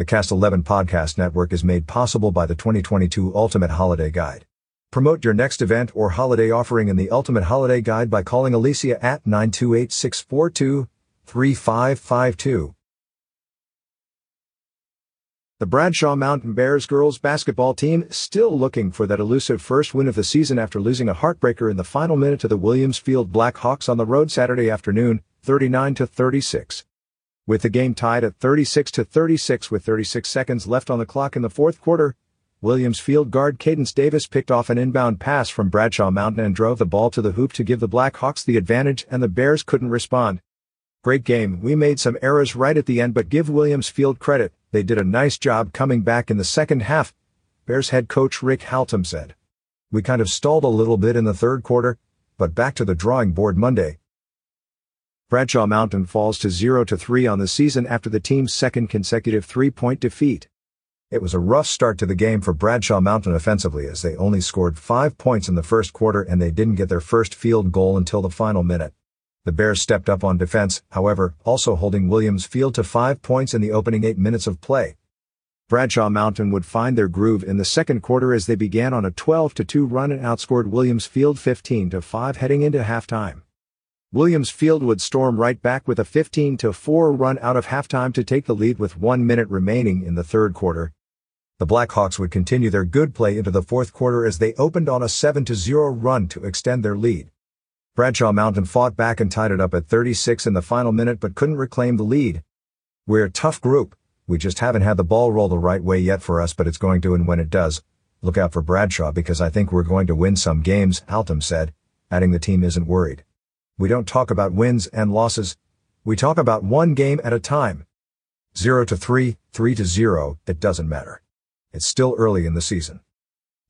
The Cast 11 podcast network is made possible by the 2022 Ultimate Holiday Guide. Promote your next event or holiday offering in the Ultimate Holiday Guide by calling Alicia at 928 642 3552. The Bradshaw Mountain Bears girls basketball team still looking for that elusive first win of the season after losing a heartbreaker in the final minute to the Williams Field Blackhawks on the road Saturday afternoon, 39 to 36. With the game tied at 36 to 36 with 36 seconds left on the clock in the fourth quarter, Williams field guard Cadence Davis picked off an inbound pass from Bradshaw Mountain and drove the ball to the hoop to give the Blackhawks the advantage and the Bears couldn't respond. Great game. We made some errors right at the end but give Williams field credit. They did a nice job coming back in the second half, Bears head coach Rick Haltom said. We kind of stalled a little bit in the third quarter, but back to the drawing board Monday. Bradshaw Mountain falls to 0 to 3 on the season after the team's second consecutive three-point defeat. It was a rough start to the game for Bradshaw Mountain offensively as they only scored 5 points in the first quarter and they didn't get their first field goal until the final minute. The Bears stepped up on defense, however, also holding Williams Field to 5 points in the opening 8 minutes of play. Bradshaw Mountain would find their groove in the second quarter as they began on a 12 2 run and outscored Williams Field 15 5 heading into halftime. Williams Field would storm right back with a 15 4 run out of halftime to take the lead with one minute remaining in the third quarter. The Blackhawks would continue their good play into the fourth quarter as they opened on a 7 0 run to extend their lead. Bradshaw Mountain fought back and tied it up at 36 in the final minute but couldn't reclaim the lead. We're a tough group. We just haven't had the ball roll the right way yet for us, but it's going to and when it does. Look out for Bradshaw because I think we're going to win some games, Haltom said, adding the team isn't worried. We don't talk about wins and losses. We talk about one game at a time. 0 to 3, 3 to 0, it doesn't matter. It's still early in the season.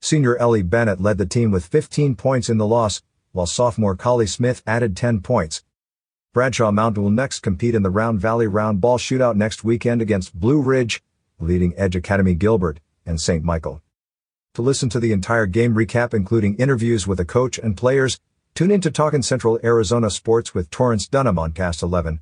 Senior Ellie Bennett led the team with 15 points in the loss, while sophomore Collie Smith added 10 points. Bradshaw Mountain will next compete in the Round Valley Round Ball Shootout next weekend against Blue Ridge, Leading Edge Academy Gilbert, and St. Michael. To listen to the entire game recap including interviews with the coach and players, Tune in to Talkin' Central Arizona Sports with Torrance Dunham on Cast 11.